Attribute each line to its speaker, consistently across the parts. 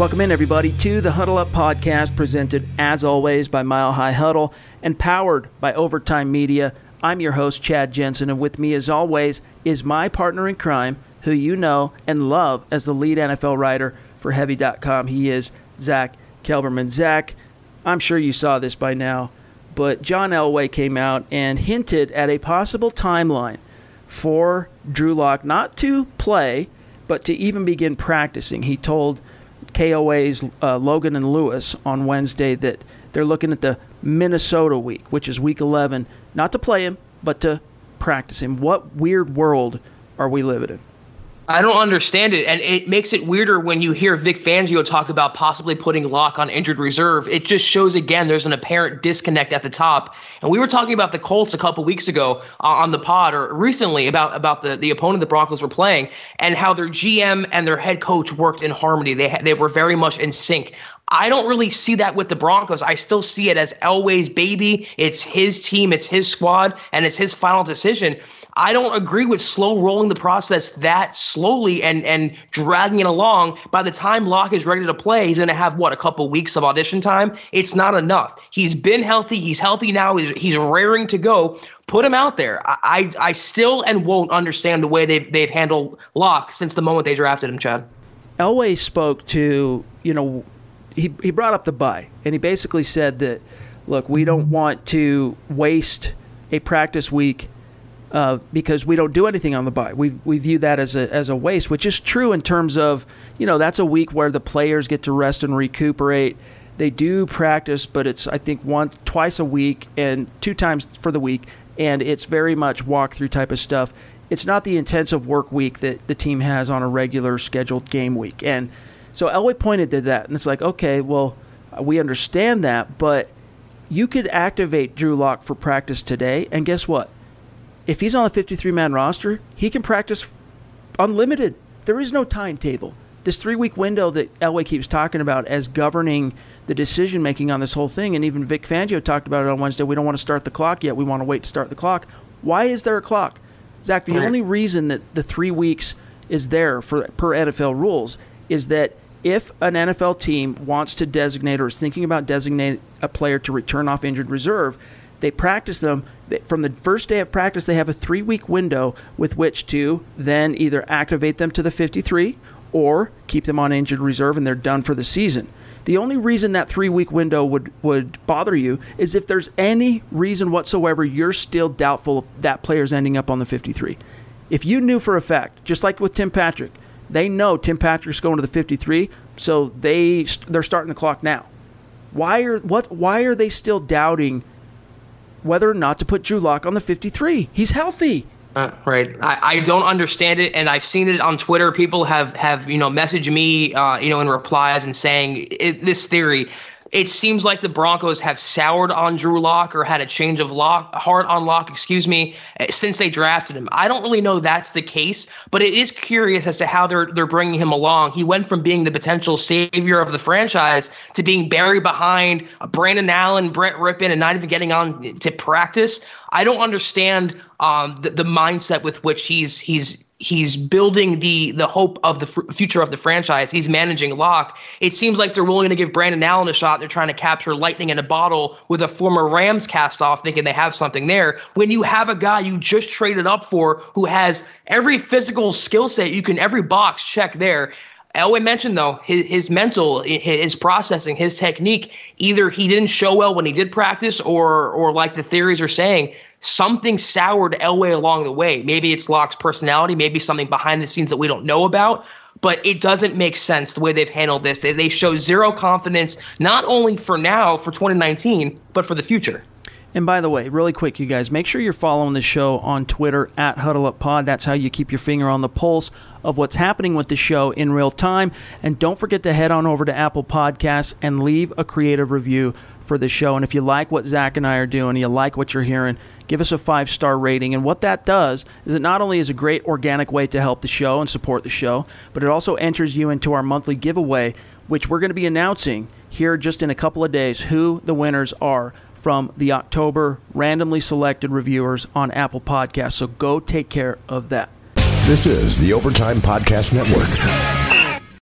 Speaker 1: Welcome in, everybody, to the Huddle Up podcast, presented as always by Mile High Huddle and powered by Overtime Media. I'm your host, Chad Jensen, and with me, as always, is my partner in crime, who you know and love as the lead NFL writer for Heavy.com. He is Zack Kelberman. Zack, I'm sure you saw this by now, but John Elway came out and hinted at a possible timeline for Drew Lock not to play, but to even begin practicing. He told KOA's uh, Logan and Lewis on Wednesday that they're looking at the Minnesota week, which is week 11, not to play him, but to practice him. What weird world are we living in?
Speaker 2: I don't understand it, and it makes it weirder when you hear Vic Fangio talk about possibly putting Lock on injured reserve. It just shows again there's an apparent disconnect at the top. And we were talking about the Colts a couple weeks ago uh, on the pod, or recently about about the the opponent the Broncos were playing, and how their GM and their head coach worked in harmony. They they were very much in sync. I don't really see that with the Broncos. I still see it as Elway's baby. It's his team, it's his squad, and it's his final decision. I don't agree with slow rolling the process that slowly and and dragging it along. By the time Lock is ready to play, he's going to have what a couple weeks of audition time. It's not enough. He's been healthy. He's healthy now. He's he's raring to go. Put him out there. I I, I still and won't understand the way they've they've handled Lock since the moment they drafted him, Chad.
Speaker 1: Elway spoke to you know he he brought up the bye and he basically said that look we don't want to waste a practice week uh, because we don't do anything on the bye. We we view that as a as a waste, which is true in terms of you know that's a week where the players get to rest and recuperate. They do practice, but it's I think once twice a week and two times for the week, and it's very much walkthrough type of stuff. It's not the intensive work week that the team has on a regular scheduled game week, and so Elway pointed to that, and it's like okay, well we understand that, but you could activate Drew Lock for practice today, and guess what? if he's on the 53 man roster, he can practice unlimited. There is no timetable. This three week window that Elway keeps talking about as governing the decision making on this whole thing, and even Vic Fangio talked about it on Wednesday. We don't want to start the clock yet. We want to wait to start the clock. Why is there a clock? Zack, the only reason that the three weeks is there for per NFL rules is that if an NFL team wants to designate or is thinking about designating a player to return off injured reserve, they practice them from the first day of practice. They have a three week window with which to then either activate them to the 53 or keep them on injured reserve and they're done for the season. The only reason that three week window would, would bother you is if there's any reason whatsoever you're still doubtful that player's ending up on the 53. If you knew for a fact, just like with Tim Patrick, they know Tim Patrick's going to the 53, so they they're starting the clock now. Why are what? Why are they still doubting whether or not to put Drew Lock on the 53. He's healthy.
Speaker 2: Uh, right. I, I don't understand it, and I've seen it on Twitter. People have have you know messaged me, uh, you know, in replies and saying it, this theory it seems like the Broncos have soured on Drew Lock or had a change of lock, heart on Lock, excuse me, eh, since they drafted him. I don't really know that's the case, but it is curious as to how they're they're bringing him along. He went from being the potential savior of the franchise to being buried behind Brandon Allen, Brett Rypien, and not even getting on to practice. I don't understand um, the, the mindset with which he's he's he's building the the hope of the future of the franchise. He's managing Lock. It seems like they're willing to give Brandon Allen a shot. They're trying to capture lightning in a bottle with a former Rams cast off, thinking they have something there. When you have a guy you just traded up for who has every physical skill set you can, every box check there. Elway mentioned though his, his mental, his processing, his technique. Either he didn't show well when he did practice, or or like the theories are saying, something soured Elway along the way. Maybe it's Lock's personality, maybe something behind the scenes that we don't know about. But it doesn't make sense the way they've handled this. They, they show zero confidence, not only for now, for 2019, but for the future.
Speaker 1: And by the way, really quick, you guys, make sure you're following the show on Twitter at HuddleUpPod. That's how you keep your finger on the pulse of what's happening with the show in real time. And don't forget to head on over to Apple Podcasts and leave a creative review for the show. And if you like what Zack and I are doing, you like what you're hearing, give us a five star rating. And what that does is it not only is a great organic way to help the show and support the show, but it also enters you into our monthly giveaway, which we're going to be announcing here just in a couple of days who the winners are from the October randomly selected reviewers on Apple Podcasts. So go take care of that.
Speaker 3: This is the Overtime Podcast Network.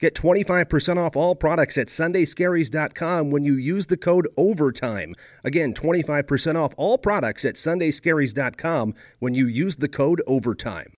Speaker 4: Get 25% off all products at sundayscaries.com when you use the code OVERTIME. Again, 25% off all products at sundayscaries.com when you use the code OVERTIME.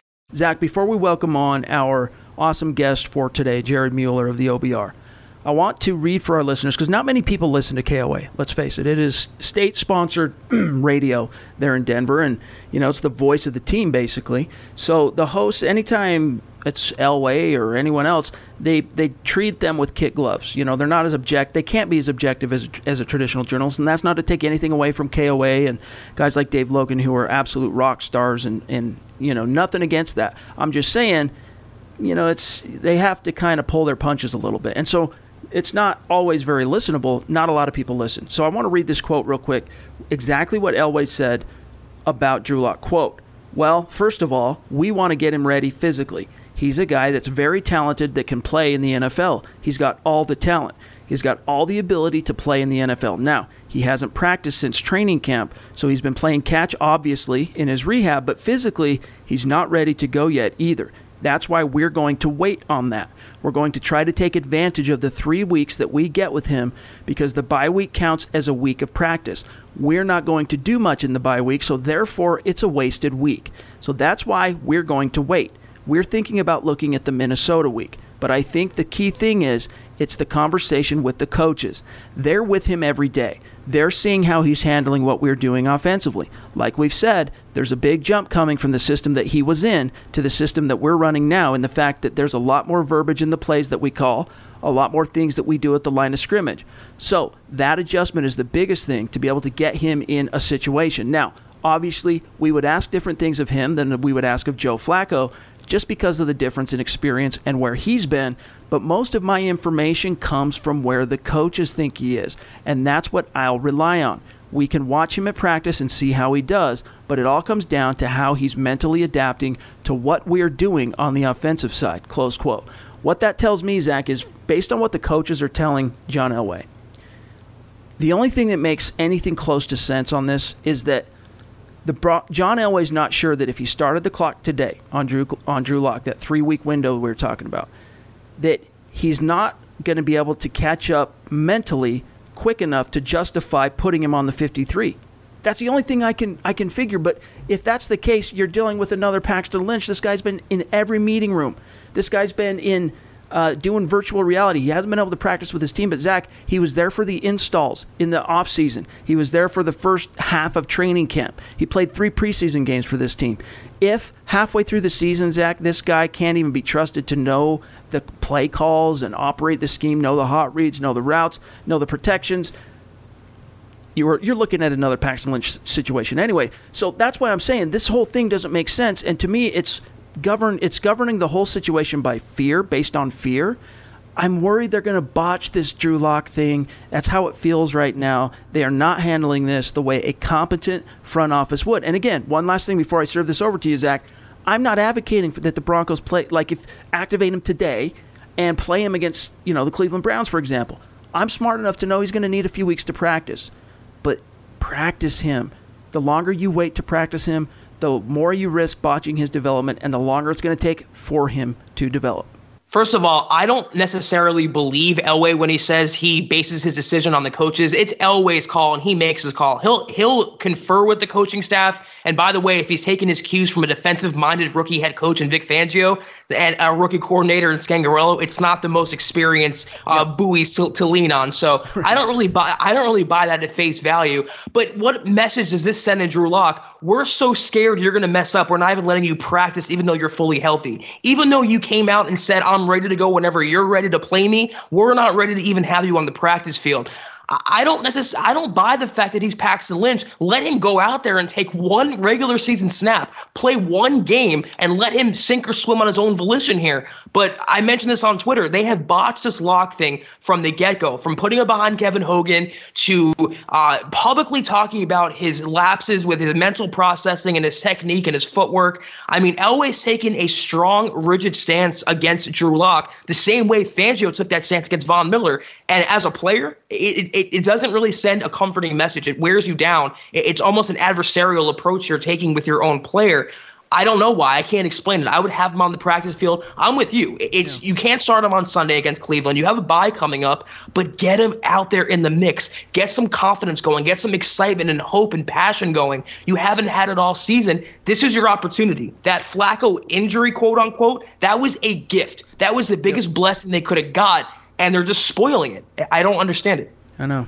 Speaker 1: Zack, before we welcome on our awesome guest for today, Jared Mueller of the OBR, I want to read for our listeners because not many people listen to KOA. Let's face it; it is state-sponsored radio there in Denver, and you know it's the voice of the team basically. So the hosts, anytime it's Elway or anyone else, they they treat them with kit gloves. You know, they're not as object. They can't be as objective as as a traditional journalist, and that's not to take anything away from KOA and guys like Dave Logan who are absolute rock stars, and and you know nothing against that. I'm just saying, you know, it's they have to kind of pull their punches a little bit, and so it's not always very listenable. Not a lot of people listen. So I want to read this quote real quick. Exactly what Elway said about Drew Lock. Quote, well, first of all, we want to get him ready physically. He's a guy that's very talented that can play in the NFL. He's got all the talent. He's got all the ability to play in the NFL. Now, he hasn't practiced since training camp, so he's been playing catch, obviously, in his rehab, but physically, he's not ready to go yet either. That's why we're going to wait on that. We're going to try to take advantage of the three weeks that we get with him because the bye week counts as a week of practice. We're not going to do much in the bye week, so therefore it's a wasted week. So that's why we're going to wait. We're thinking about looking at the Minnesota week. But I think the key thing is it's the conversation with the coaches. They're with him every day. They're seeing how he's handling what we're doing offensively. Like we've said, there's a big jump coming from the system that he was in to the system that we're running now, in the fact that there's a lot more verbiage in the plays that we call, a lot more things that we do at the line of scrimmage. So that adjustment is the biggest thing to be able to get him in a situation. Now, obviously, we would ask different things of him than we would ask of Joe Flacco just because of the difference in experience and where he's been. But most of my information comes from where the coaches think he is, and that's what I'll rely on. We can watch him at practice and see how he does, but it all comes down to how he's mentally adapting to what we're doing on the offensive side. Close quote. What that tells me, Zack, is based on what the coaches are telling John Elway. The only thing that makes anything close to sense on this is that the John Elway's not sure that if he started the clock today on Drew on Drew Lock, that three week window we were talking about, that he's not going to be able to catch up mentally quick enough to justify putting him on the 53. That's the only thing I can I can figure. But if that's the case, you're dealing with another Paxton Lynch. This guy's been in every meeting room. This guy's been in uh, doing virtual reality. He hasn't been able to practice with his team, but Zack, he was there for the installs in the off season. He was there for the first half of training camp. He played three preseason games for this team. if halfway through the season, Zack, this guy can't even be trusted to know the play calls and operate the scheme, know the hot reads, know the routes, know the protections, you're you're looking at another Paxton Lynch situation anyway. So that's why I'm saying this whole thing doesn't make sense. And to me, it's govern it's governing the whole situation by fear, based on fear. I'm worried they're going to botch this Drew Lock thing. That's how it feels right now. They are not handling this the way a competent front office would. And again, one last thing before I serve this over to you, Zack. I'm not advocating that the Broncos play like if activate him today and play him against you know the Cleveland Browns, for example. I'm smart enough to know he's going to need a few weeks to practice, but practice him. The longer you wait to practice him, the more you risk botching his development, and the longer it's going to take for him to develop.
Speaker 2: First of all, I don't necessarily believe Elway when he says he bases his decision on the coaches. It's Elway's call and he makes his call. He'll he'll confer with the coaching staff. And by the way, if he's taking his cues from a defensive-minded rookie head coach in Vic Fangio and a rookie coordinator in Scangarello, it's not the most experienced uh, buoys to, to lean on. So I don't really buy I don't really buy that at face value. But what message does this send in Drew Lock? We're so scared you're going to mess up. We're not even letting you practice, even though you're fully healthy. Even though you came out and said I'm ready to go whenever you're ready to play me. We're not ready to even have you on the practice field. I don't necessarily I don't buy the fact that he's Paxton Lynch. Let him go out there and take one regular season snap, play one game, and let him sink or swim on his own volition here. But I mentioned this on Twitter. They have botched this lock thing from the get go, from putting it behind Kevin Hogan to uh, publicly talking about his lapses with his mental processing and his technique and his footwork. I mean, Elway's taken a strong, rigid stance against Drew Lock, the same way Fangio took that stance against Von Miller. And as a player, it, it, it doesn't really send a comforting message. It wears you down. It, it's almost an adversarial approach you're taking with your own player. I don't know why. I can't explain it. I would have him on the practice field. I'm with you. It's yeah. you can't start him on Sunday against Cleveland. You have a bye coming up, but get him out there in the mix. Get some confidence going. Get some excitement and hope and passion going. You haven't had it all season. This is your opportunity. That Flacco injury, quote unquote, that was a gift. That was the biggest yeah. blessing they could have got and they're just spoiling it. I don't understand it.
Speaker 1: I know.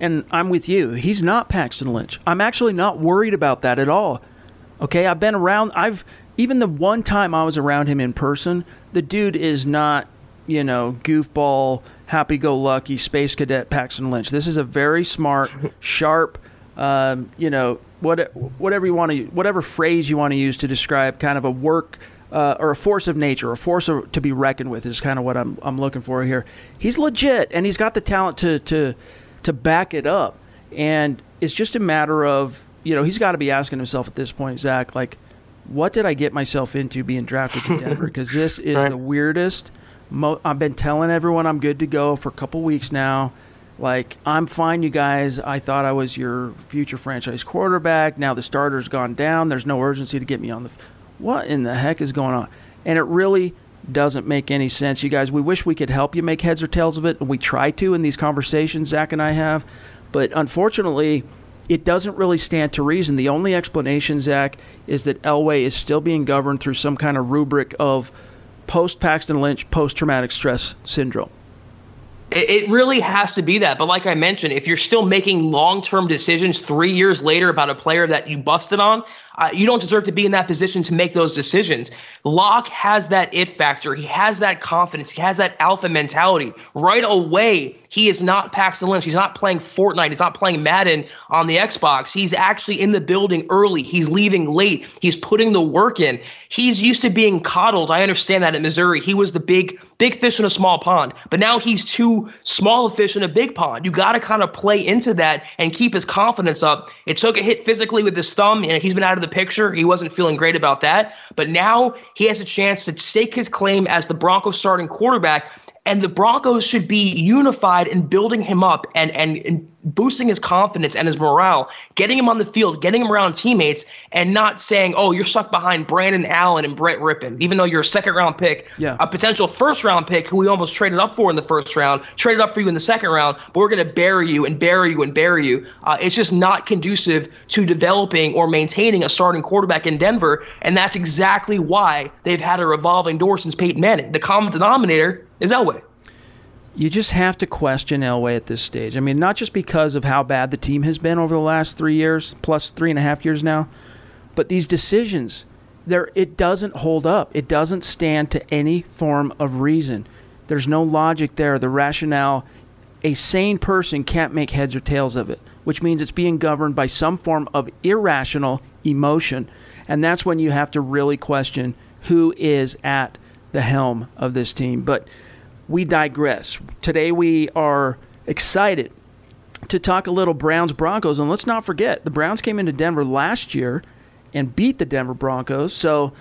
Speaker 1: And I'm with you. He's not Paxton Lynch. I'm actually not worried about that at all. Okay, I've been around I've even the one time I was around him in person, the dude is not, you know, goofball, happy go lucky space cadet Paxton Lynch. This is a very smart, sharp, um, you know, what, whatever you want to, whatever phrase you want to use to describe kind of a work uh, or a force of nature, a force of, to be reckoned with is kind of what I'm, I'm looking for here. He's legit, and he's got the talent to, to, to back it up. And it's just a matter of, you know, he's got to be asking himself at this point, Zack, like, what did I get myself into being drafted to Denver? Because this is right. the weirdest. Mo- I've been telling everyone I'm good to go for a couple weeks now. Like, I'm fine, you guys. I thought I was your future franchise quarterback. Now the starter's gone down. There's no urgency to get me on the what in the heck is going on? And it really doesn't make any sense. You guys, we wish we could help you make heads or tails of it, and we try to in these conversations Zack and I have. But unfortunately, it doesn't really stand to reason. The only explanation, Zack, is that Elway is still being governed through some kind of rubric of post Paxton Lynch post traumatic stress syndrome.
Speaker 2: It really has to be that. But like I mentioned, if you're still making long term decisions three years later about a player that you busted on, uh, you don't deserve to be in that position to make those decisions. Lock has that it factor. He has that confidence. He has that alpha mentality. Right away, he is not Paxton Lynch. He's not playing Fortnite. He's not playing Madden on the Xbox. He's actually in the building early. He's leaving late. He's putting the work in. He's used to being coddled. I understand that in Missouri. He was the big, big fish in a small pond. But now he's too small a fish in a big pond. You got to kind of play into that and keep his confidence up. It took a hit physically with his thumb, and he's been out of the picture. He wasn't feeling great about that. But now he has a chance to stake his claim as the Broncos starting quarterback and the Broncos should be unified in building him up and, and, and boosting his confidence and his morale, getting him on the field, getting him around teammates, and not saying, "Oh, you're stuck behind Brandon Allen and Brett Rypien," even though you're a second round pick, yeah. a potential first round pick who we almost traded up for in the first round, traded up for you in the second round, but we're going to bury you and bury you and bury you. Uh, it's just not conducive to developing or maintaining a starting quarterback in Denver, and that's exactly why they've had a revolving door since Peyton Manning. The common denominator is Elway.
Speaker 1: You just have to question Elway at this stage. I mean, not just because of how bad the team has been over the last three years, plus three and a half years now, but these decisions. there it doesn't hold up. It doesn't stand to any form of reason. There's no logic there. The rationale, a sane person can't make heads or tails of it, which means it's being governed by some form of irrational emotion. And that's when you have to really question who is at the helm of this team. But we digress. Today we are excited to talk a little Browns Broncos. And let's not forget, the Browns came into Denver last year and beat the Denver Broncos. So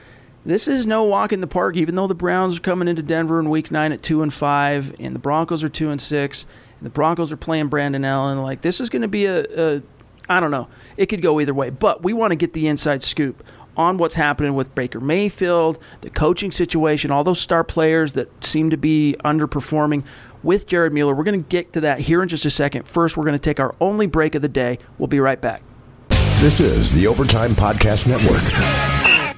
Speaker 1: this is no walk in the park, even though the Browns are coming into Denver in week nine at two and five, and the Broncos are two and six, and the Broncos are playing Brandon Allen. Like this is going to be a, a, I don't know. It could go either way, but we want to get the inside scoop on what's happening with Baker Mayfield, the coaching situation, all those star players that seem to be underperforming with Jared Mueller. We're going to get to that here in just a second. First, we're going to take our only break of the day. We'll be right back.
Speaker 3: This is the Overtime Podcast Network.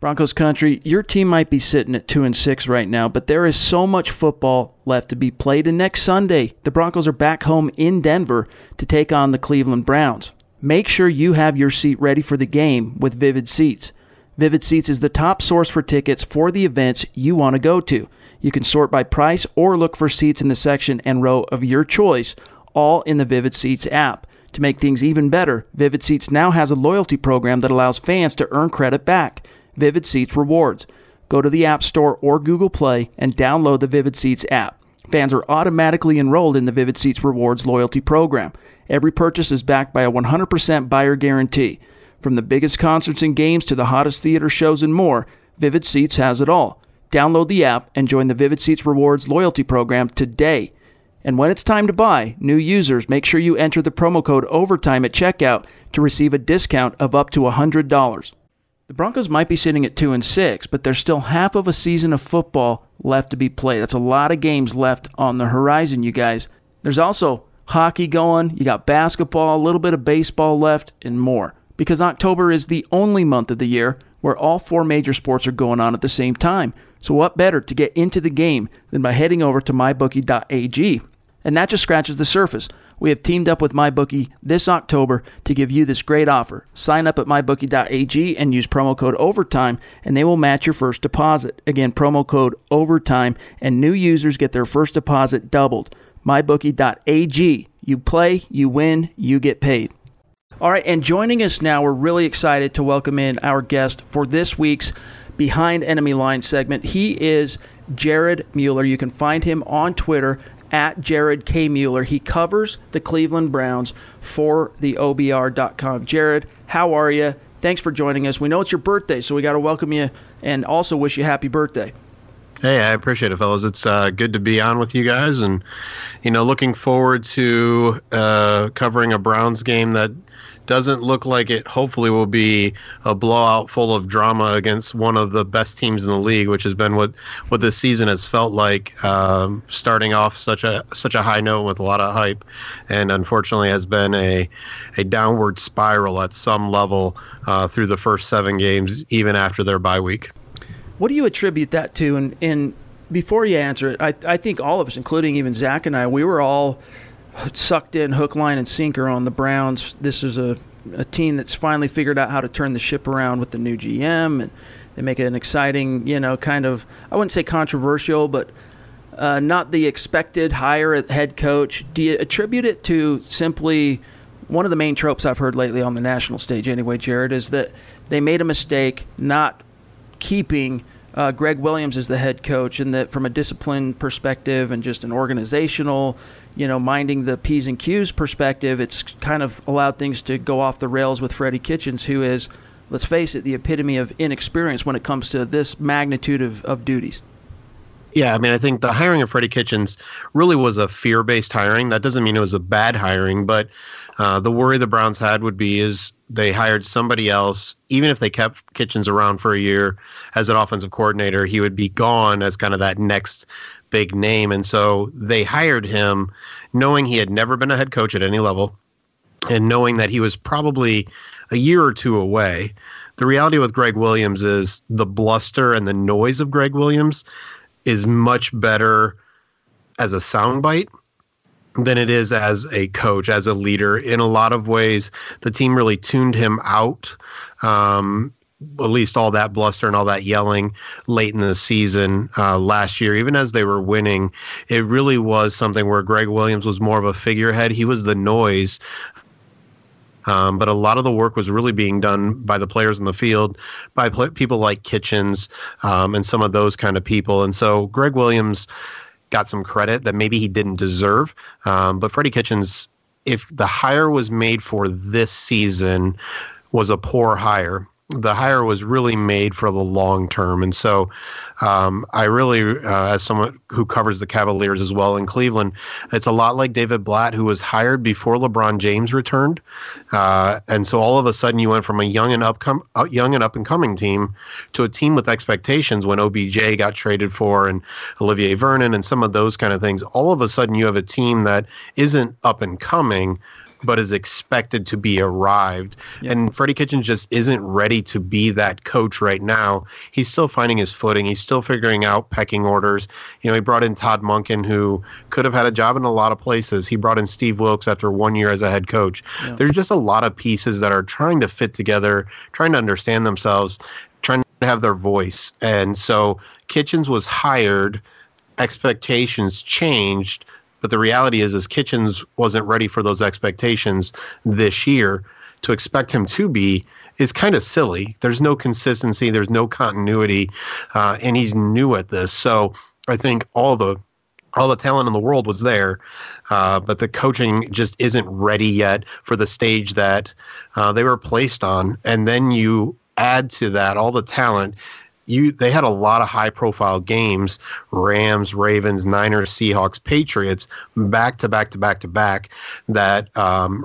Speaker 1: Broncos country, your team might be sitting at 2 and 6 right now, but there is so much football left to be played and next Sunday, the Broncos are back home in Denver to take on the Cleveland Browns. Make sure you have your seat ready for the game with Vivid Seats. Vivid Seats is the top source for tickets for the events you want to go to. You can sort by price or look for seats in the section and row of your choice, all in the Vivid Seats app. To make things even better, Vivid Seats now has a loyalty program that allows fans to earn credit back. Vivid Seats Rewards. Go to the App Store or Google Play and download the Vivid Seats app. Fans are automatically enrolled in the Vivid Seats Rewards loyalty program. Every purchase is backed by a 100% buyer guarantee. From the biggest concerts and games to the hottest theater shows and more, Vivid Seats has it all. Download the app and join the Vivid Seats Rewards loyalty program today. And when it's time to buy, new users, make sure you enter the promo code OVERTIME at checkout to receive a discount of up to $100. The Broncos might be sitting at 2 and 6, but there's still half of a season of football left to be played. That's a lot of games left on the horizon, you guys. There's also hockey going, you got basketball, a little bit of baseball left, and more. Because October is the only month of the year where all four major sports are going on at the same time. So, what better to get into the game than by heading over to mybookie.ag? And that just scratches the surface. We have teamed up with MyBookie this October to give you this great offer. Sign up at mybookie.ag and use promo code OVERTIME, and they will match your first deposit. Again, promo code OVERTIME, and new users get their first deposit doubled. MyBookie.ag. You play, you win, you get paid. All right, and joining us now, we're really excited to welcome in our guest for this week's Behind Enemy Lines segment. He is Jared Mueller. You can find him on Twitter at Jared K. Mueller. He covers the Cleveland Browns for the OBR.com. Jared, how are you? Thanks for joining us. We know it's your birthday, so we got to welcome you and also wish you happy birthday.
Speaker 5: Hey, I appreciate it, fellas. It's uh, good to be on with you guys, and you know, looking forward to uh, covering a Browns game that doesn't look like it hopefully will be a blowout full of drama against one of the best teams in the league, which has been what what this season has felt like. Um, starting off such a such a high note with a lot of hype, and unfortunately has been a a downward spiral at some level uh, through the first seven games, even after their bye week.
Speaker 1: What do you attribute that to? And, and before you answer it, I, I think all of us, including even Zack and I, we were all sucked in hook, line, and sinker on the Browns. This is a, a team that's finally figured out how to turn the ship around with the new GM, and they make it an exciting, you know, kind of I wouldn't say controversial, but uh, not the expected hire at head coach. Do you attribute it to simply one of the main tropes I've heard lately on the national stage, anyway, Jared, is that they made a mistake not keeping uh, Gregg Williams is the head coach, and that from a discipline perspective and just an organizational you know, minding the P's and Q's perspective, it's kind of allowed things to go off the rails with Freddie Kitchens, who is, let's face it, the epitome of inexperience when it comes to this magnitude of, of duties.
Speaker 5: Yeah, I mean, I think the hiring of Freddie Kitchens really was a fear based hiring. That doesn't mean it was a bad hiring, but uh, the worry the Browns had would be is they hired somebody else. Even if they kept Kitchens around for a year as an offensive coordinator, he would be gone as kind of that next big name. And so they hired him knowing he had never been a head coach at any level and knowing that he was probably a year or two away. The reality with Gregg Williams is the bluster and the noise of Gregg Williams is much better as a soundbite than it is as a coach, as a leader. In a lot of ways, the team really tuned him out. Um, at least all that bluster and all that yelling late in the season uh, last year, even as they were winning, it really was something where Gregg Williams was more of a figurehead. He was the noise. Um, but a lot of the work was really being done by the players in the field, by pl- people like Kitchens um, and some of those kind of people. And so Gregg Williams got some credit that maybe he didn't deserve. Um, but Freddie Kitchens, if the hire was made for this season, was a poor hire the hire was really made for the long term. And so um, I really, uh, as someone who covers the Cavaliers as well in Cleveland, it's a lot like David Blatt, who was hired before LeBron James returned. Uh, and so all of a sudden you went from a young and up, uh, young and up and coming team to a team with expectations when OBJ got traded for and Olivier Vernon and some of those kind of things. All of a sudden you have a team that isn't up and coming, but is expected to be arrived. And Freddie Kitchens just isn't ready to be that coach right now. He's still finding his footing. He's still figuring out pecking orders. You know, he brought in Todd Monken, who could have had a job in a lot of places. He brought in Steve Wilks after one year as a head coach. There's just a lot of pieces that are trying to fit together, trying to understand themselves, trying to have their voice. And so Kitchens was hired, expectations changed but the reality is, is Kitchens wasn't ready for those expectations this year. To expect him to be is kind of silly. There's no consistency. There's no continuity, uh, and he's new at this. So I think all the all the talent in the world was there, uh, but the coaching just isn't ready yet for the stage that uh, they were placed on. And then you add to that all the talent you they had a lot of high profile games rams ravens niners seahawks patriots back to back to back to back that um,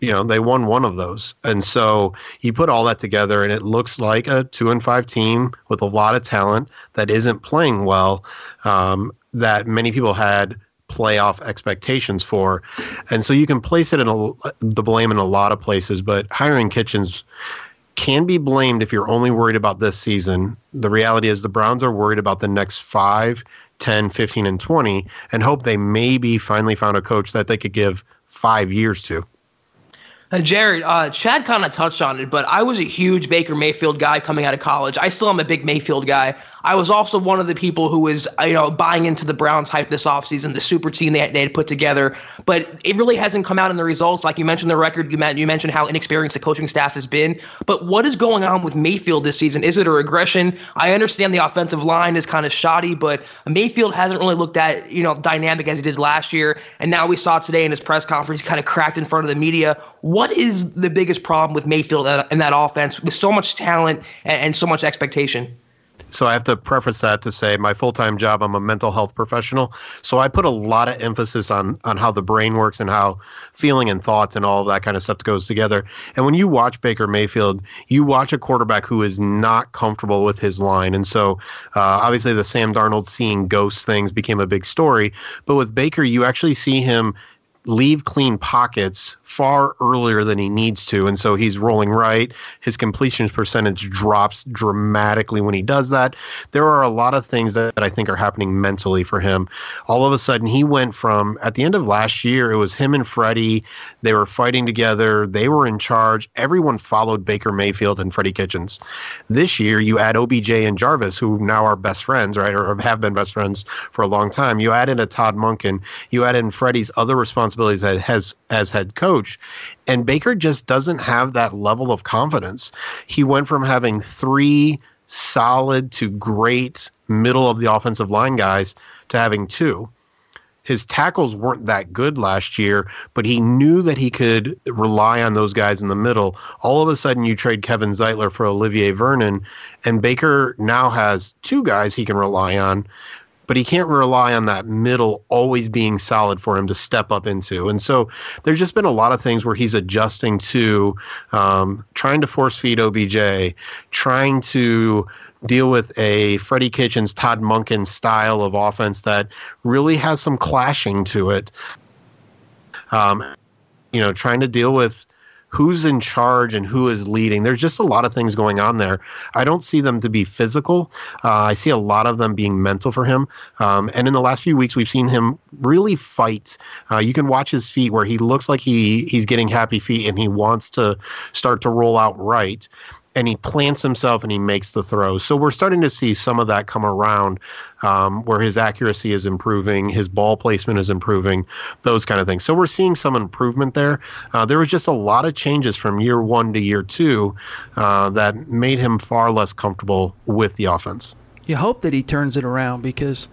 Speaker 5: you know they won one of those. And so you put all that together and it looks like a two and five team with a lot of talent that isn't playing well um, that many people had playoff expectations for. And so you can place it in a, the blame in a lot of places but hiring kitchens can be blamed if you're only worried about this season. The reality is the Browns are worried about the next 5, 10, 15, and 20 and hope they maybe finally found a coach that they could give five years to.
Speaker 2: Uh, Jared, uh, Chad kind of touched on it, but I was a huge Baker Mayfield guy coming out of college. I still am a big Mayfield guy. I was also one of the people who was, you know, buying into the Browns hype this offseason, the super team they, they had put together. But it really hasn't come out in the results. Like you mentioned the record, you, you mentioned how inexperienced the coaching staff has been. But what is going on with Mayfield this season? Is it a regression? I understand the offensive line is kind of shoddy, but Mayfield hasn't really looked that, you know, dynamic as he did last year. And now we saw today in his press conference, kind of cracked in front of the media. What is the biggest problem with Mayfield uh, and that offense with so much talent and so much expectation?
Speaker 5: So I have to preface that to say my full-time job I'm a mental health professional. So I put a lot of emphasis on on how the brain works and how feeling and thoughts and all that kind of stuff goes together. And when you watch Baker Mayfield, you watch a quarterback who is not comfortable with his line. And so uh, obviously the Sam Darnold seeing ghost things became a big story, but with Baker you actually see him leave clean pockets far earlier than he needs to. And so he's rolling right. His completion percentage drops dramatically when he does that. There are a lot of things that, that, I think are happening mentally for him. All of a sudden, he went from at the end of last year, it was him and Freddie. They were fighting together, they were in charge. Everyone followed Baker Mayfield and Freddie Kitchens. This year, you add OBJ and Jarvis, who now are best friends, right, or have been best friends for a long time. You add in a Todd Monken, you add in Freddie's other responsibilities as, as head coach coach. And Baker just doesn't have that level of confidence. He went from having three solid to great middle of the offensive line guys to having two. His tackles weren't that good last year, but he knew that he could rely on those guys in the middle. All of a sudden, you trade Kevin Zeitler for Olivier Vernon, and Baker now has two guys he can rely on but he can't rely on that middle always being solid for him to step up into. And so there's just been a lot of things where he's adjusting to um, trying to force feed OBJ, trying to deal with a Freddie Kitchens, Todd Monken style of offense that really has some clashing to it. Um, you know, trying to deal with who's in charge and who is leading. There's just a lot of things going on there. I don't see them to be physical. Uh, I see a lot of them being mental for him. Um, and in the last few weeks, we've seen him really fight. Uh, you can watch his feet where he looks like he he's getting happy feet and he wants to start to roll out right and he plants himself and he makes the throw. So we're starting to see some of that come around um, where his accuracy is improving, his ball placement is improving, those kind of things. So we're seeing some improvement there. Uh, there was just a lot of changes from year one to year two uh, that made him far less comfortable with the offense.
Speaker 1: You hope that he turns it around because,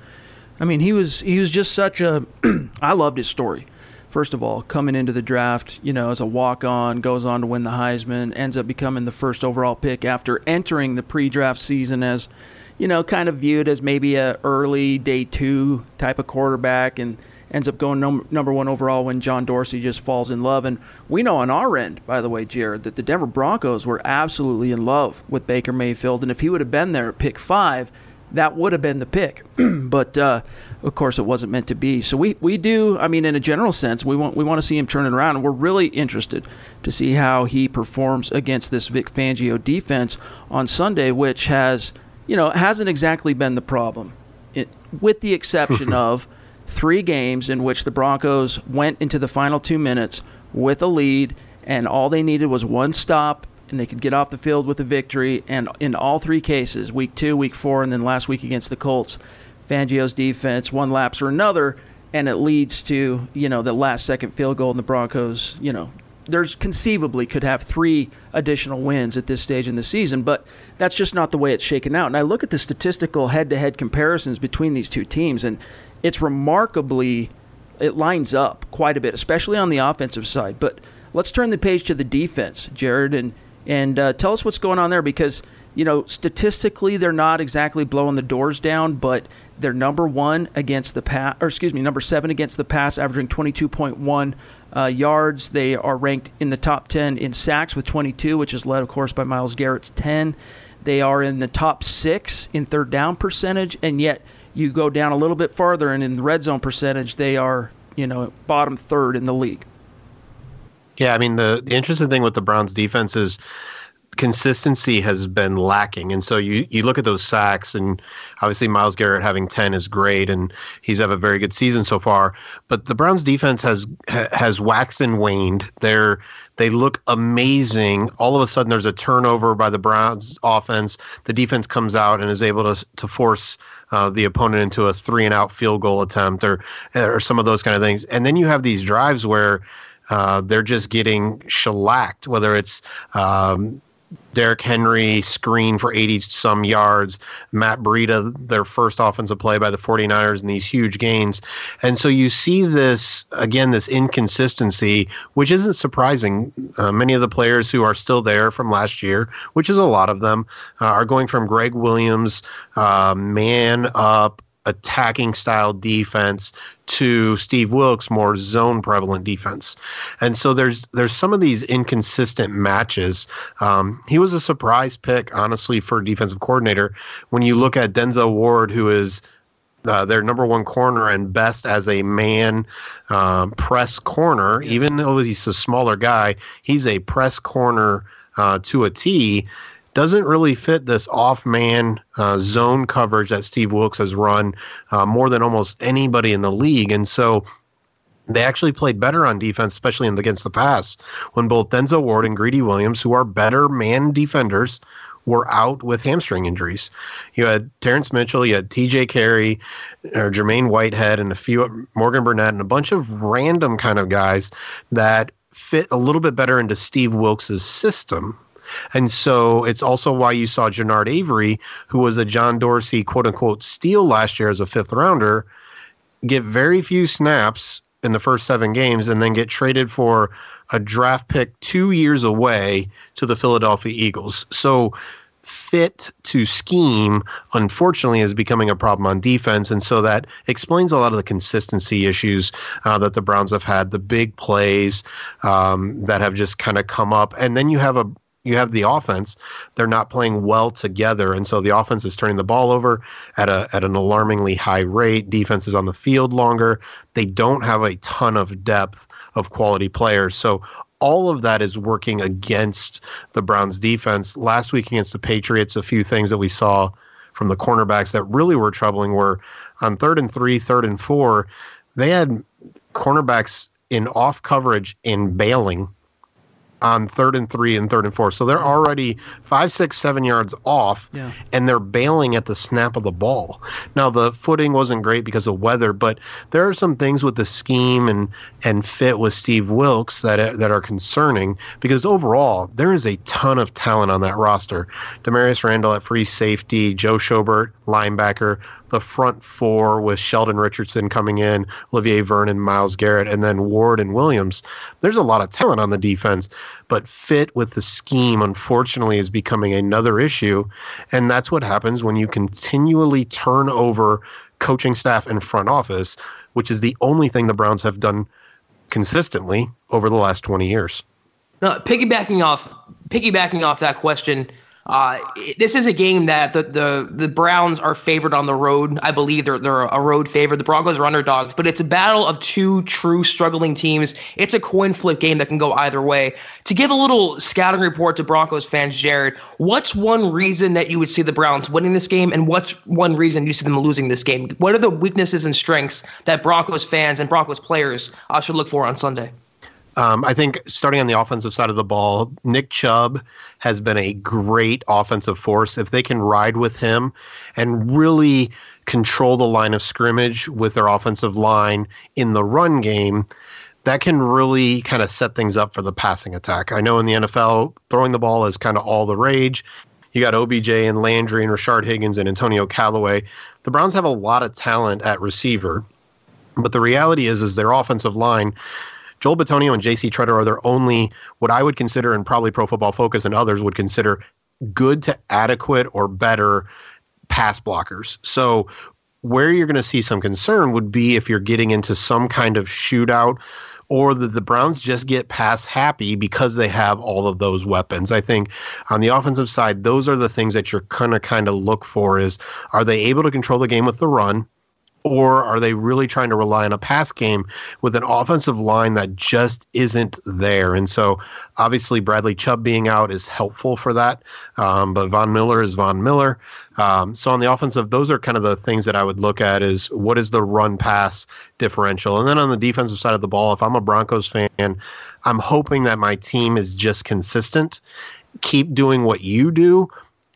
Speaker 1: I mean, he was he was just such a. I loved his story first of all, coming into the draft, you know, as a walk on, goes on to win the Heisman, ends up becoming the first overall pick after entering the pre draft season as, you know, kind of viewed as maybe a early day two type of quarterback and ends up going num- number one overall when John Dorsey just falls in love. And we know on our end, by the way, Jared, that the Denver Broncos were absolutely in love with Baker Mayfield. And if he would have been there at pick five, that would have been the pick. but uh, of course, it wasn't meant to be. So we, we do. I mean, in a general sense, we want we want to see him turn it around, and we're really interested to see how he performs against this Vic Fangio defense on Sunday, which has you know hasn't exactly been the problem, it, with the exception of three games in which the Broncos went into the final two minutes with a lead, and all they needed was one stop and they could get off the field with a victory. And in all three cases, week two, week four, and then last week against the Colts, Fangio's defense, one lapse or another, and it leads to, you know, the last second field goal, in the Broncos, you know, there's conceivably could have three additional wins at this stage in the season, but that's just not the way it's shaken out. And I look at the statistical head to head comparisons between these two teams, and it's remarkably, it lines up quite a bit, especially on the offensive side. But let's turn the page to the defense, Jared. And and uh, tell us what's going on there because you know statistically they're not exactly blowing the doors down, but they're number one against the pass, or excuse me, number seven against the pass, averaging 22.1 uh, yards. They are ranked in the top 10 in sacks with 22, which is led, of course, by Myles Garrett's 10. They are in the top six in third down percentage, and yet you go down a little bit farther, and in the red zone percentage, they are you know bottom third in the league.
Speaker 5: Yeah, I mean the, the interesting thing with the Browns defense is consistency has been lacking. And so you, you look at those sacks, and obviously Myles Garrett having 10 is great, and he's had a very good season so far. But the Browns defense has has waxed and waned. They're they look amazing. All of a sudden, there's a turnover by the Browns offense. The defense comes out and is able to to force uh, the opponent into a three and out field goal attempt, or or some of those kind of things. And then you have these drives where uh, they're just getting shellacked, whether it's um, Derrick Henry screen for 80 some yards, Matt Breida, their first offensive play by the 49ers and these huge gains. And so you see this, again, this inconsistency, which isn't surprising. Uh, many of the players who are still there from last year, which is a lot of them, uh, are going from Gregg Williams, uh, man up, attacking style defense to Steve Wilks more zone prevalent defense. And so there's there's some of these inconsistent matches. Um, he was a surprise pick, honestly, for defensive coordinator. When you look at Denzel Ward, who is uh, their number one corner and best as a man um, press corner, yeah. even though he's a smaller guy, he's a press corner uh, to a T doesn't really fit this off man uh, zone coverage that Steve Wilks has run uh, more than almost anybody in the league. And so they actually played better on defense, especially the, against the pass, when both Denzel Ward and Greedy Williams, who are better man defenders, were out with hamstring injuries. You had Terrance Mitchell, you had TJ Carrie, or Jermaine Whitehead, and a few Morgan Burnett, and a bunch of random kind of guys that fit a little bit better into Steve Wilks's system and so it's also why you saw Genard Avery, who was a John Dorsey quote unquote steal last year as a fifth rounder, get very few snaps in the first seven games and then get traded for a draft pick two years away to the Philadelphia Eagles. So fit to scheme, unfortunately, is becoming a problem on defense. And so that explains a lot of the consistency issues uh, that the Browns have had, the big plays um, that have just kind of come up. And then you have a you have the offense they're not playing well together. And so the offense is turning the ball over at a at an alarmingly high rate. Defense is on the field longer. They don't have a ton of depth of quality players. So all of that is working against the Browns defense. Last week against the Patriots a few things that we saw from the cornerbacks that really were troubling were on third and three third and four they had cornerbacks in off coverage in bailing on third and three and third and four. So they're already five, six, seven yards off,
Speaker 1: Yeah.
Speaker 5: and they're bailing at the snap of the ball. Now the footing wasn't great because of weather, but there are some things with the scheme and and fit with Steve Wilks that uh, that are concerning because overall there is a ton of talent on that roster. Damarious Randall at free safety, Joe Schobert linebacker, the front four with Sheldon Richardson coming in, Olivier Vernon, Myles Garrett, and then Ward and Williams. There's a lot of talent on the defense, but fit with the scheme, unfortunately, is becoming another issue. And that's what happens when you continually turn over coaching staff and front office, which is the only thing the Browns have done consistently over the last 20 years.
Speaker 2: Now, piggybacking off piggybacking off that question, uh, this is a game that the, the the Browns are favored on the road. I believe they're they're a road favorite. The Broncos are underdogs, but it's a battle of two true struggling teams. It's a coin flip game that can go either way. To give a little scouting report to Broncos fans, Jared, what's one reason that you would see the Browns winning this game, and what's one reason you see them losing this game? What are the weaknesses and strengths that Broncos fans and Broncos players uh, should look for on Sunday?
Speaker 5: Um, I think starting on the offensive side of the ball, Nick Chubb has been a great offensive force. If they can ride with him and really control the line of scrimmage with their offensive line in the run game, that can really kind of set things up for the passing attack. I know in the NFL, throwing the ball is kind of all the rage. You got OBJ and Landry and Rashard Higgins and Antonio Callaway. The Browns have a lot of talent at receiver, but the reality is, is their offensive line Joel Bitonio and JC Tretter are their only, what I would consider, and probably Pro Football Focus and others would consider, good to adequate or better pass blockers. So, where you're going to see some concern would be if you're getting into some kind of shootout or that the Browns just get pass happy because they have all of those weapons. I think on the offensive side, those are the things that you're to kind of look for is are they able to control the game with the run? Or are they really trying to rely on a pass game with an offensive line that just isn't there? And so, obviously, Bradley Chubb being out is helpful for that. Um, but Von Miller is Von Miller. Um, so on the offensive, those are kind of the things that I would look at is what is the run pass differential, and then on the defensive side of the ball, if I'm a Broncos fan, I'm hoping that my team is just consistent. Keep doing what you do,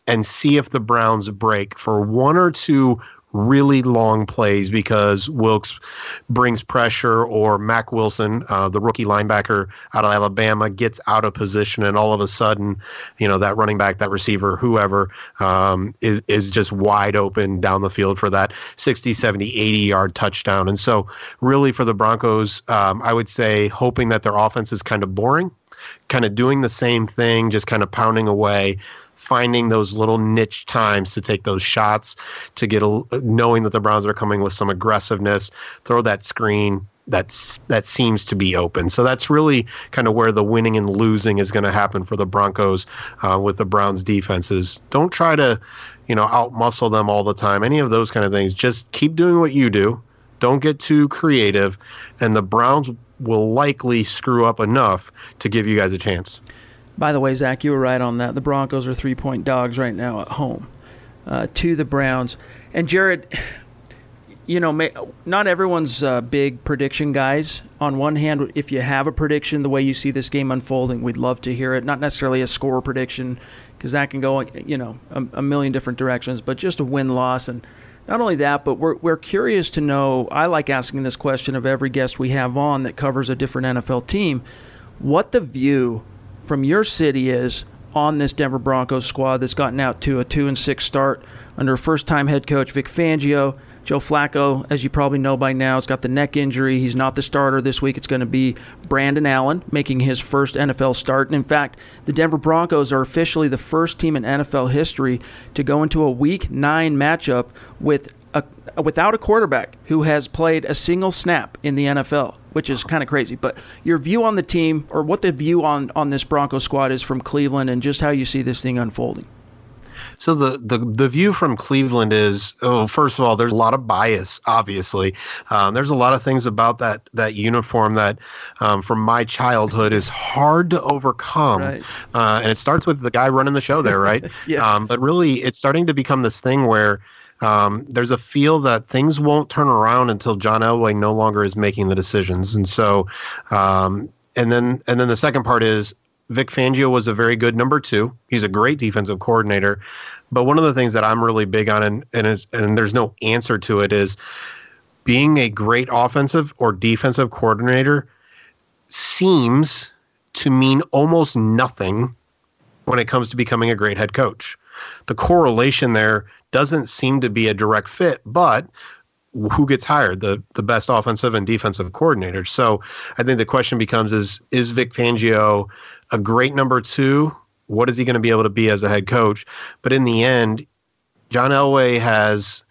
Speaker 5: and see if the Browns break for one or two really long plays because Wilks brings pressure or Mack Wilson, uh, the rookie linebacker out of Alabama, gets out of position and all of a sudden, you know, that running back, that receiver, whoever um, is, is just wide open down the field for that 60, 70, 80 yard touchdown. And so really for the Broncos, um, I would say hoping that their offense is kind of boring, kind of doing the same thing, just kind of pounding away finding those little niche times to take those shots, to get a, knowing that the Browns are coming with some aggressiveness, throw that screen. That's that seems to be open. So that's really kind of where the winning and losing is going to happen for the Broncos uh, with the Browns defenses. Don't try to, you know, outmuscle them all the time. Any of those kind of things. Just keep doing what you do. Don't get too creative, and the Browns will likely screw up enough to give you guys a chance.
Speaker 1: By the way, Zack, you were right on that. The Broncos are three point dogs right now at home uh, to the Browns. And Jared, you know, may, not everyone's uh, big prediction guys. On one hand, if you have a prediction, the way you see this game unfolding, we'd love to hear it. Not necessarily a score prediction, because that can go, you know, a, a million different directions, but just a win loss. And not only that, but we're, we're curious to know. I like asking this question of every guest we have on that covers a different NFL team what the view from your city is on this Denver Broncos squad that's gotten out to a two and six start under first-time head coach Vic Fangio. Joe Flacco, as you probably know by now, has got the neck injury. He's not the starter this week. It's going to be Brandon Allen making his first NFL start. And in fact, the Denver Broncos are officially the first team in NFL history to go into a Week Nine matchup with a, without a quarterback who has played a single snap in the NFL, which is kind of crazy. But your view on the team, or what the view on on this Bronco squad is from Cleveland, and just how you see this thing unfolding.
Speaker 5: So the, the the view from Cleveland is oh first of all there's a lot of bias obviously um, there's a lot of things about that that uniform that um, from my childhood is hard to overcome
Speaker 1: Right.
Speaker 5: uh, and it starts with the guy running the show there right
Speaker 1: Yeah.
Speaker 5: um, but really it's starting to become this thing where um, there's a feel that things won't turn around until John Elway no longer is making the decisions and so um, and then and then the second part is Vic Fangio was a very good number two. He's a great defensive coordinator. But one of the things that I'm really big on, and and, and there's no answer to it, is being a great offensive or defensive coordinator seems to mean almost nothing when it comes to becoming a great head coach. The correlation there doesn't seem to be a direct fit, but who gets hired? The the best offensive and defensive coordinators so i think the question becomes is is vic fangio a great number two? What is he going to be able to be as a head coach? But in the end john elway has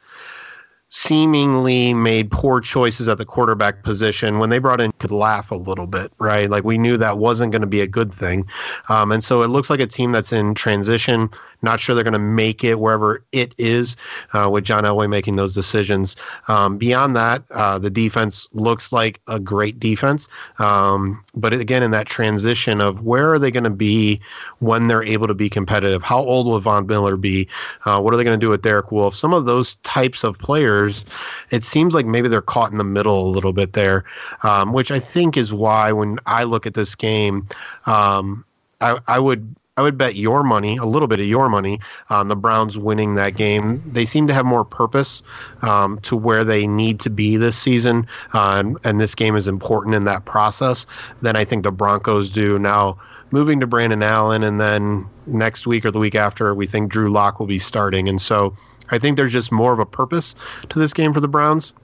Speaker 5: seemingly made poor choices at the quarterback position when they brought in could laugh a little bit right? Like we knew that wasn't going to be a good thing. Um, and so it looks like a team that's in transition not sure they're going to make it wherever it is uh, with John Elway making those decisions. Um, beyond that, uh, the defense looks like a great defense. Um, but again, in that transition of where are they going to be when they're able to be competitive? How old will Von Miller be? Uh, what are they going to do with Derek Wolfe? Some of those types of players, it seems like maybe they're caught in the middle a little bit there, um, which I think is why when I look at this game, um, I, I would I would bet your money, a little bit of your money, on the Browns winning that game. They seem to have more purpose um, to where they need to be this season, uh, and, and, this game is important in that process than I think the Broncos do. Now, moving to Brandon Allen, and then next week or the week after, we think Drew Lock will be starting. And so I think there's just more of a purpose to this game for the Browns.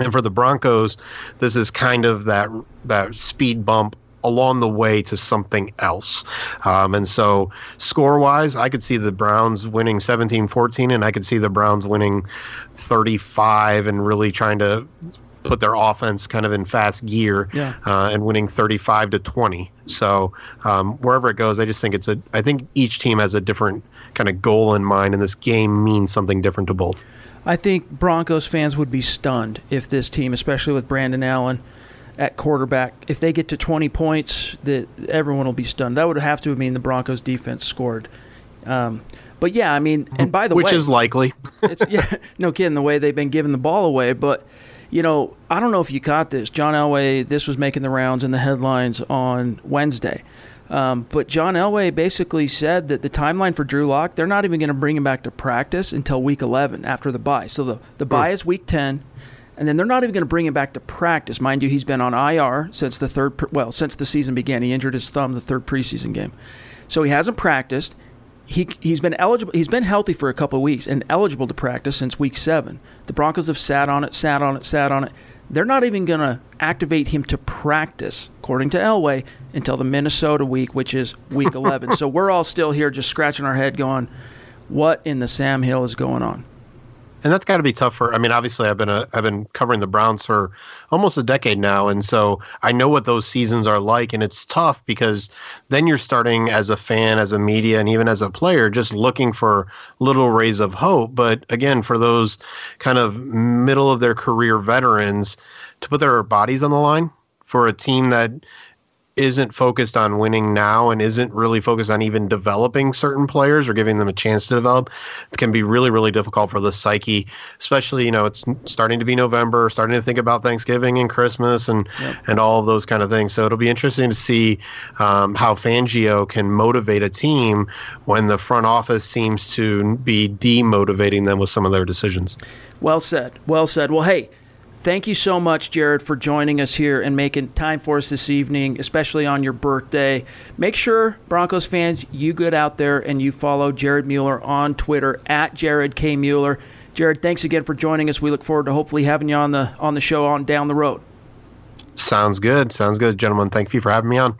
Speaker 5: And for the Broncos, this is kind of that that speed bump along the way to something else. Um, and so, score wise, I could see the Browns winning 17 14, and I could see the Browns winning 35 and really trying to put their offense kind of in fast gear yeah. uh, and winning 35 to 20. So, um, wherever it goes, I just think it's a, I think each team has a different kind of goal in mind, and this game means something different to both.
Speaker 1: I think Broncos fans would be stunned if this team, especially with Brandon Allen, at quarterback. If they get to 20 points, that everyone will be stunned. That would have to mean the Broncos defense scored. Um, but yeah, I mean, and by the
Speaker 5: which
Speaker 1: way,
Speaker 5: which is likely.
Speaker 1: yeah, no kidding. The way they've been giving the ball away, but you know, I don't know if you caught this. John Elway, this was making the rounds in the headlines on Wednesday. Um, but John Elway basically said that the timeline for Drew Lock, they're not even going to bring him back to practice until week 11 after the bye. So the, the bye is week 10 and then they're not even going to bring him back to practice. Mind you, he's been on IR since the third well since the season began. He injured his thumb the third preseason game, so he hasn't practiced. He he's been eligible. He's been healthy for a couple of weeks and eligible to practice since week seven. The Broncos have sat on it, sat on it, sat on it. They're not even going to activate him to practice, according to Elway, until the Minnesota week, which is week 11. so we're all still here just scratching our head going, what in the Sam Hill is going on?
Speaker 5: And that's got to be tough for. I mean, obviously, I've been a, I've been covering the Browns for almost a decade now, and so I know what those seasons are like, and it's tough because then you're starting as a fan, as a media, and even as a player, just looking for little rays of hope. But again, for those kind of middle of their career veterans, to put their bodies on the line for a team that isn't focused on winning now and isn't really focused on even developing certain players or giving them a chance to develop it can be really really difficult for the psyche especially you know it's starting to be november starting to think about thanksgiving and christmas and yep. and all of those kind of things. So it'll be interesting to see um, how fangio can motivate a team when the front office seems to be demotivating them with some of their decisions.
Speaker 1: Well said. Well said. Well hey Thank you so much, Jared, for joining us here and making time for us this evening, especially on your birthday. Make sure, Broncos fans, you get out there and you follow Jared Mueller on Twitter at Jared K. Mueller. Jared, thanks again for joining us. We look forward to hopefully having you on the on the show on down the road.
Speaker 5: Sounds good. Sounds good, gentlemen. Thank you for having me on.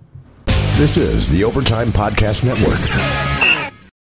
Speaker 3: This is the Overtime Podcast Network.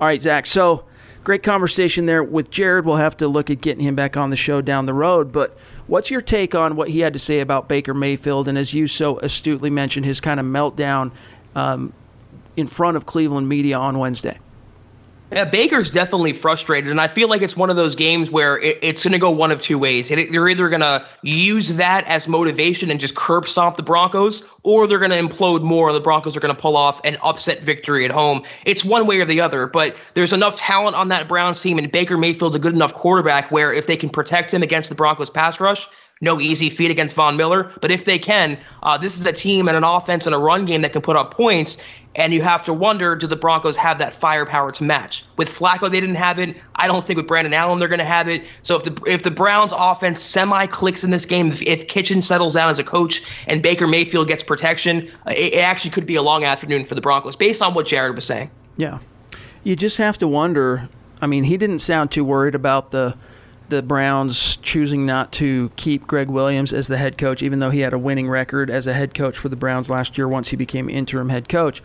Speaker 1: All right, Zack. So great conversation there with Jared. We'll have to look at getting him back on the show down the road. But What's your take on what he had to say about Baker Mayfield? And as you so astutely mentioned, his kind of meltdown um, in front of Cleveland media on Wednesday.
Speaker 2: Yeah, Baker's definitely frustrated, and I feel like it's one of those games where it, it's going to go one of two ways. They're either going to use that as motivation and just curb stomp the Broncos, or they're going to implode more, and the Broncos are going to pull off an upset victory at home. It's one way or the other, but there's enough talent on that Browns team, and Baker Mayfield's a good enough quarterback where if they can protect him against the Broncos pass rush, no easy feat against Von Miller, but if they can, uh, this is a team and an offense and a run game that can put up points. And you have to wonder, do the Broncos have that firepower to match? With Flacco, they didn't have it. I don't think with Brandon Allen they're going to have it. So if the if the Browns offense semi clicks in this game, if, if Kitchen settles down as a coach and Baker Mayfield gets protection, uh, it, it actually could be a long afternoon for the Broncos, based on what Jared was saying.
Speaker 1: Yeah, you just have to wonder. I mean, he didn't sound too worried about the the Browns choosing not to keep Gregg Williams as the head coach, even though he had a winning record as a head coach for the Browns last year once he became interim head coach.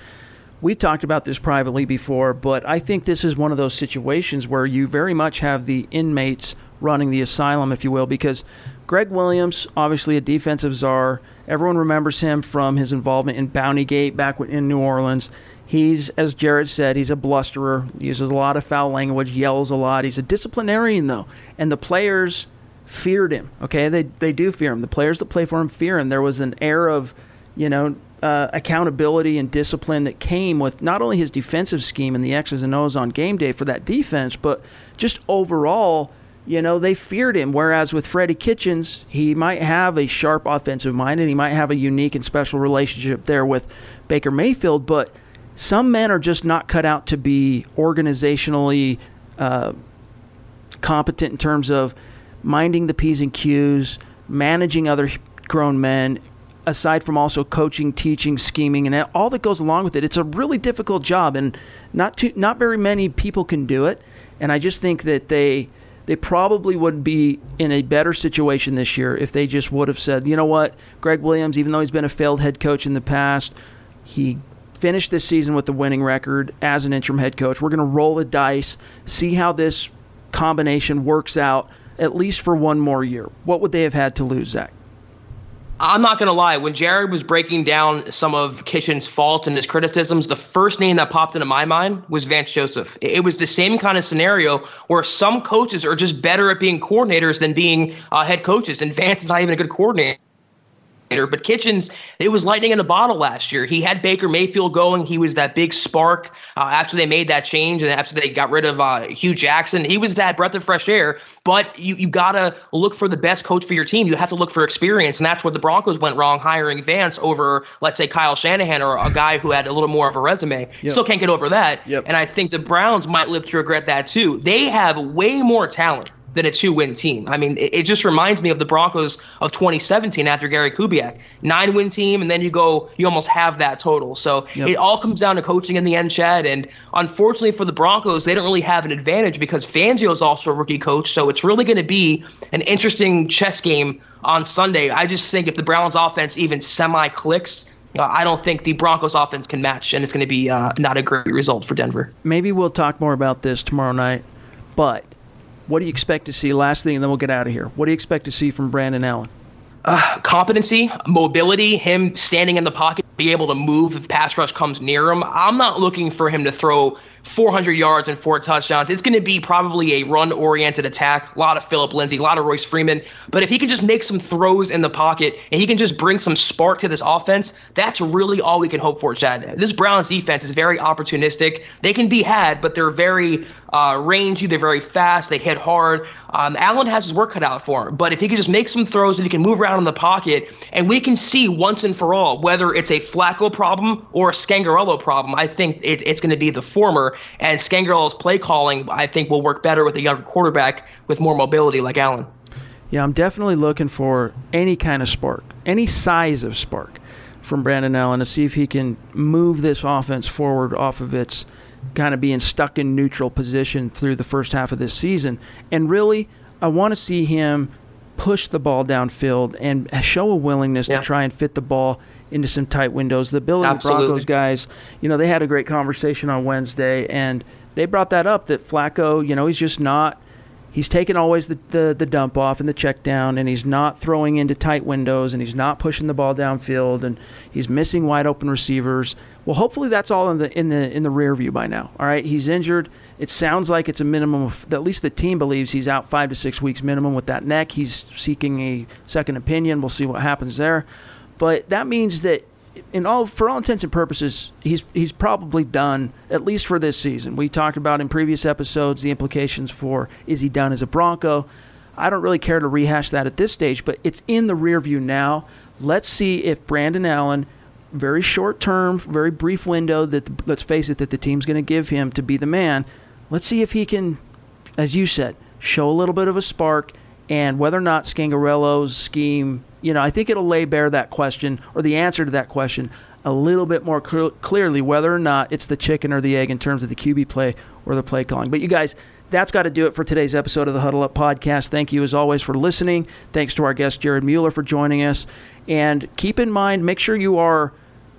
Speaker 1: We've talked about this privately before, but I think this is one of those situations where you very much have the inmates running the asylum, if you will, because Gregg Williams, obviously a defensive czar, everyone remembers him from his involvement in Bounty Gate back in New Orleans. He's, as Jared said, he's a blusterer, uses a lot of foul language, yells a lot. He's a disciplinarian, though. And the players feared him, okay? They, they do fear him. The players that play for him fear him. There was an air of, you know, uh, accountability and discipline that came with not only his defensive scheme and the X's and O's on game day for that defense, but just overall, you know, they feared him. Whereas with Freddie Kitchens, he might have a sharp offensive mind and he might have a unique and special relationship there with Baker Mayfield, but – some men are just not cut out to be organizationally uh, competent in terms of minding the P's and Q's, managing other grown men, aside from also coaching, teaching, scheming, and all that goes along with it. It's a really difficult job, and not too, not very many people can do it. And I just think that they they probably would be in a better situation this year if they just would have said, you know what, Gregg Williams, even though he's been a failed head coach in the past, he finish this season with the winning record as an interim head coach. We're going to roll the dice, see how this combination works out, at least for one more year. What would they have had to lose, Zack?
Speaker 2: I'm not going to lie. When Jared was breaking down some of Kitchen's faults and his criticisms, the first name that popped into my mind was Vance Joseph. It was the same kind of scenario where some coaches are just better at being coordinators than being uh, head coaches, and Vance is not even a good coordinator. But Kitchens, it was lightning in a bottle last year. He had Baker Mayfield going. He was that big spark uh, after they made that change and after they got rid of uh, Hue Jackson. He was that breath of fresh air. But you you gotta look for the best coach for your team. You have to look for experience, and that's where the Broncos went wrong hiring Vance over, let's say, Kyle Shanahan or a guy who had a little more of a resume. Yep. Still can't get over that. Yep. And I think the Browns might live to regret that too. They have way more talent than a two win team. I mean, it, it, just reminds me of the Broncos of 2017 after Gary Kubiak. Nine win team, and then you go, you almost have that total. So yep. it all comes down to coaching in the end, Chad. And unfortunately for the Broncos, they don't really have an advantage because Fangio is also a rookie coach. So it's really going to be an interesting chess game on Sunday. I just think if the Browns offense even semi clicks, uh, I don't think the Broncos offense can match, and it's going to be uh, not a great result for Denver.
Speaker 1: Maybe we'll talk more about this tomorrow night, but what do you expect to see? Last thing, and then we'll get out of here. What do you expect to see from Brandon Allen?
Speaker 2: Uh, competency, mobility, him standing in the pocket, be able to move if pass rush comes near him. I'm not looking for him to throw 400 yards and four touchdowns. It's going to be probably a run oriented attack. A lot of Phillip Lindsay, a lot of Royce Freeman. But if he can just make some throws in the pocket and he can just bring some spark to this offense, that's really all we can hope for, Chad. This Browns defense is very opportunistic. They can be had, but they're very uh, rangy. They're very fast. They hit hard. Um, Allen has his work cut out for him. But if he can just make some throws, if he can move around in the pocket, and we can see once and for all whether it's a Flacco problem or a Scangarello problem, I think it, it's going to be the former. And Scangarello's play calling, I think, will work better with a younger quarterback with more mobility like Allen.
Speaker 1: Yeah, I'm definitely looking for any kind of spark, any size of spark from Brandon Allen to see if he can move this offense forward off of its kind of being stuck in neutral position through the first half of this season. And really, I want to see him push the ball downfield and show a willingness yeah. to try and fit the ball into some tight windows. The Billy Broncos guys, you know, they had a great conversation on Wednesday, and they brought that up that Flacco, you know, he's just not he's taking always the, the, the dump off and the check down, and he's not throwing into tight windows, and he's not pushing the ball downfield, and he's missing wide open receivers. Well, hopefully that's all in the in the in the rear view by now. All right, he's injured. It sounds like it's a minimum of at least the team believes he's out five to six weeks minimum with that neck. He's seeking a second opinion. We'll see what happens there, but that means that in all for all intents and purposes, he's he's probably done at least for this season. We talked about in previous episodes the implications for is he done as a Bronco. I don't really care to rehash that at this stage, but it's in the rear view now. Let's see if Brandon Allen, very short term, very brief window that let's face it that the team's going to give him to be the man. Let's see if he can, as you said, show a little bit of a spark and whether or not Scangarello's scheme you know, I think it'll lay bare that question or the answer to that question a little bit more cl- clearly whether or not it's the chicken or the egg in terms of the QB play or the play calling. But you guys, that's got to do it for today's episode of the Huddle Up Podcast. Thank you as always for listening. Thanks to our guest Jared Mueller for joining us. And keep in mind, make sure you are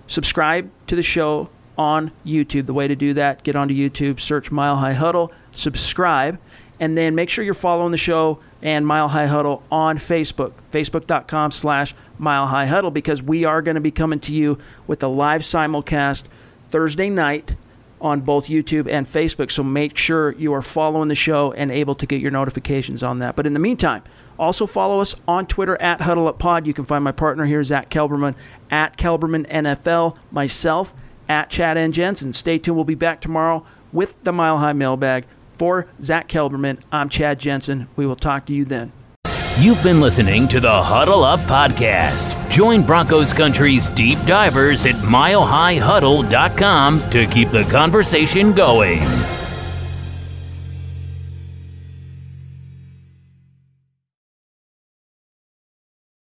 Speaker 1: subscribed to the show on YouTube. The way to do that, get onto YouTube, search Mile High Huddle, subscribe, and then make sure you're following the show and Mile High Huddle on Facebook, facebook.com slash Mile High Huddle, because we are going to be coming to you with a live simulcast Thursday night on both YouTube and Facebook. So make sure you are following the show and able to get your notifications on that. But in the meantime, also follow us on Twitter at Huddle Up Pod. You can find my partner here, Zack Kelberman, at Kelberman NFL, myself, at Chad N. Jensen. Stay tuned. We'll be back tomorrow with the Mile High Mailbag. For Zack Kelberman, I'm Chad Jensen. We will talk to you then.
Speaker 6: You've been listening to the Huddle Up Podcast. Join Broncos Country's deep divers at milehighhuddle.com to keep the conversation going.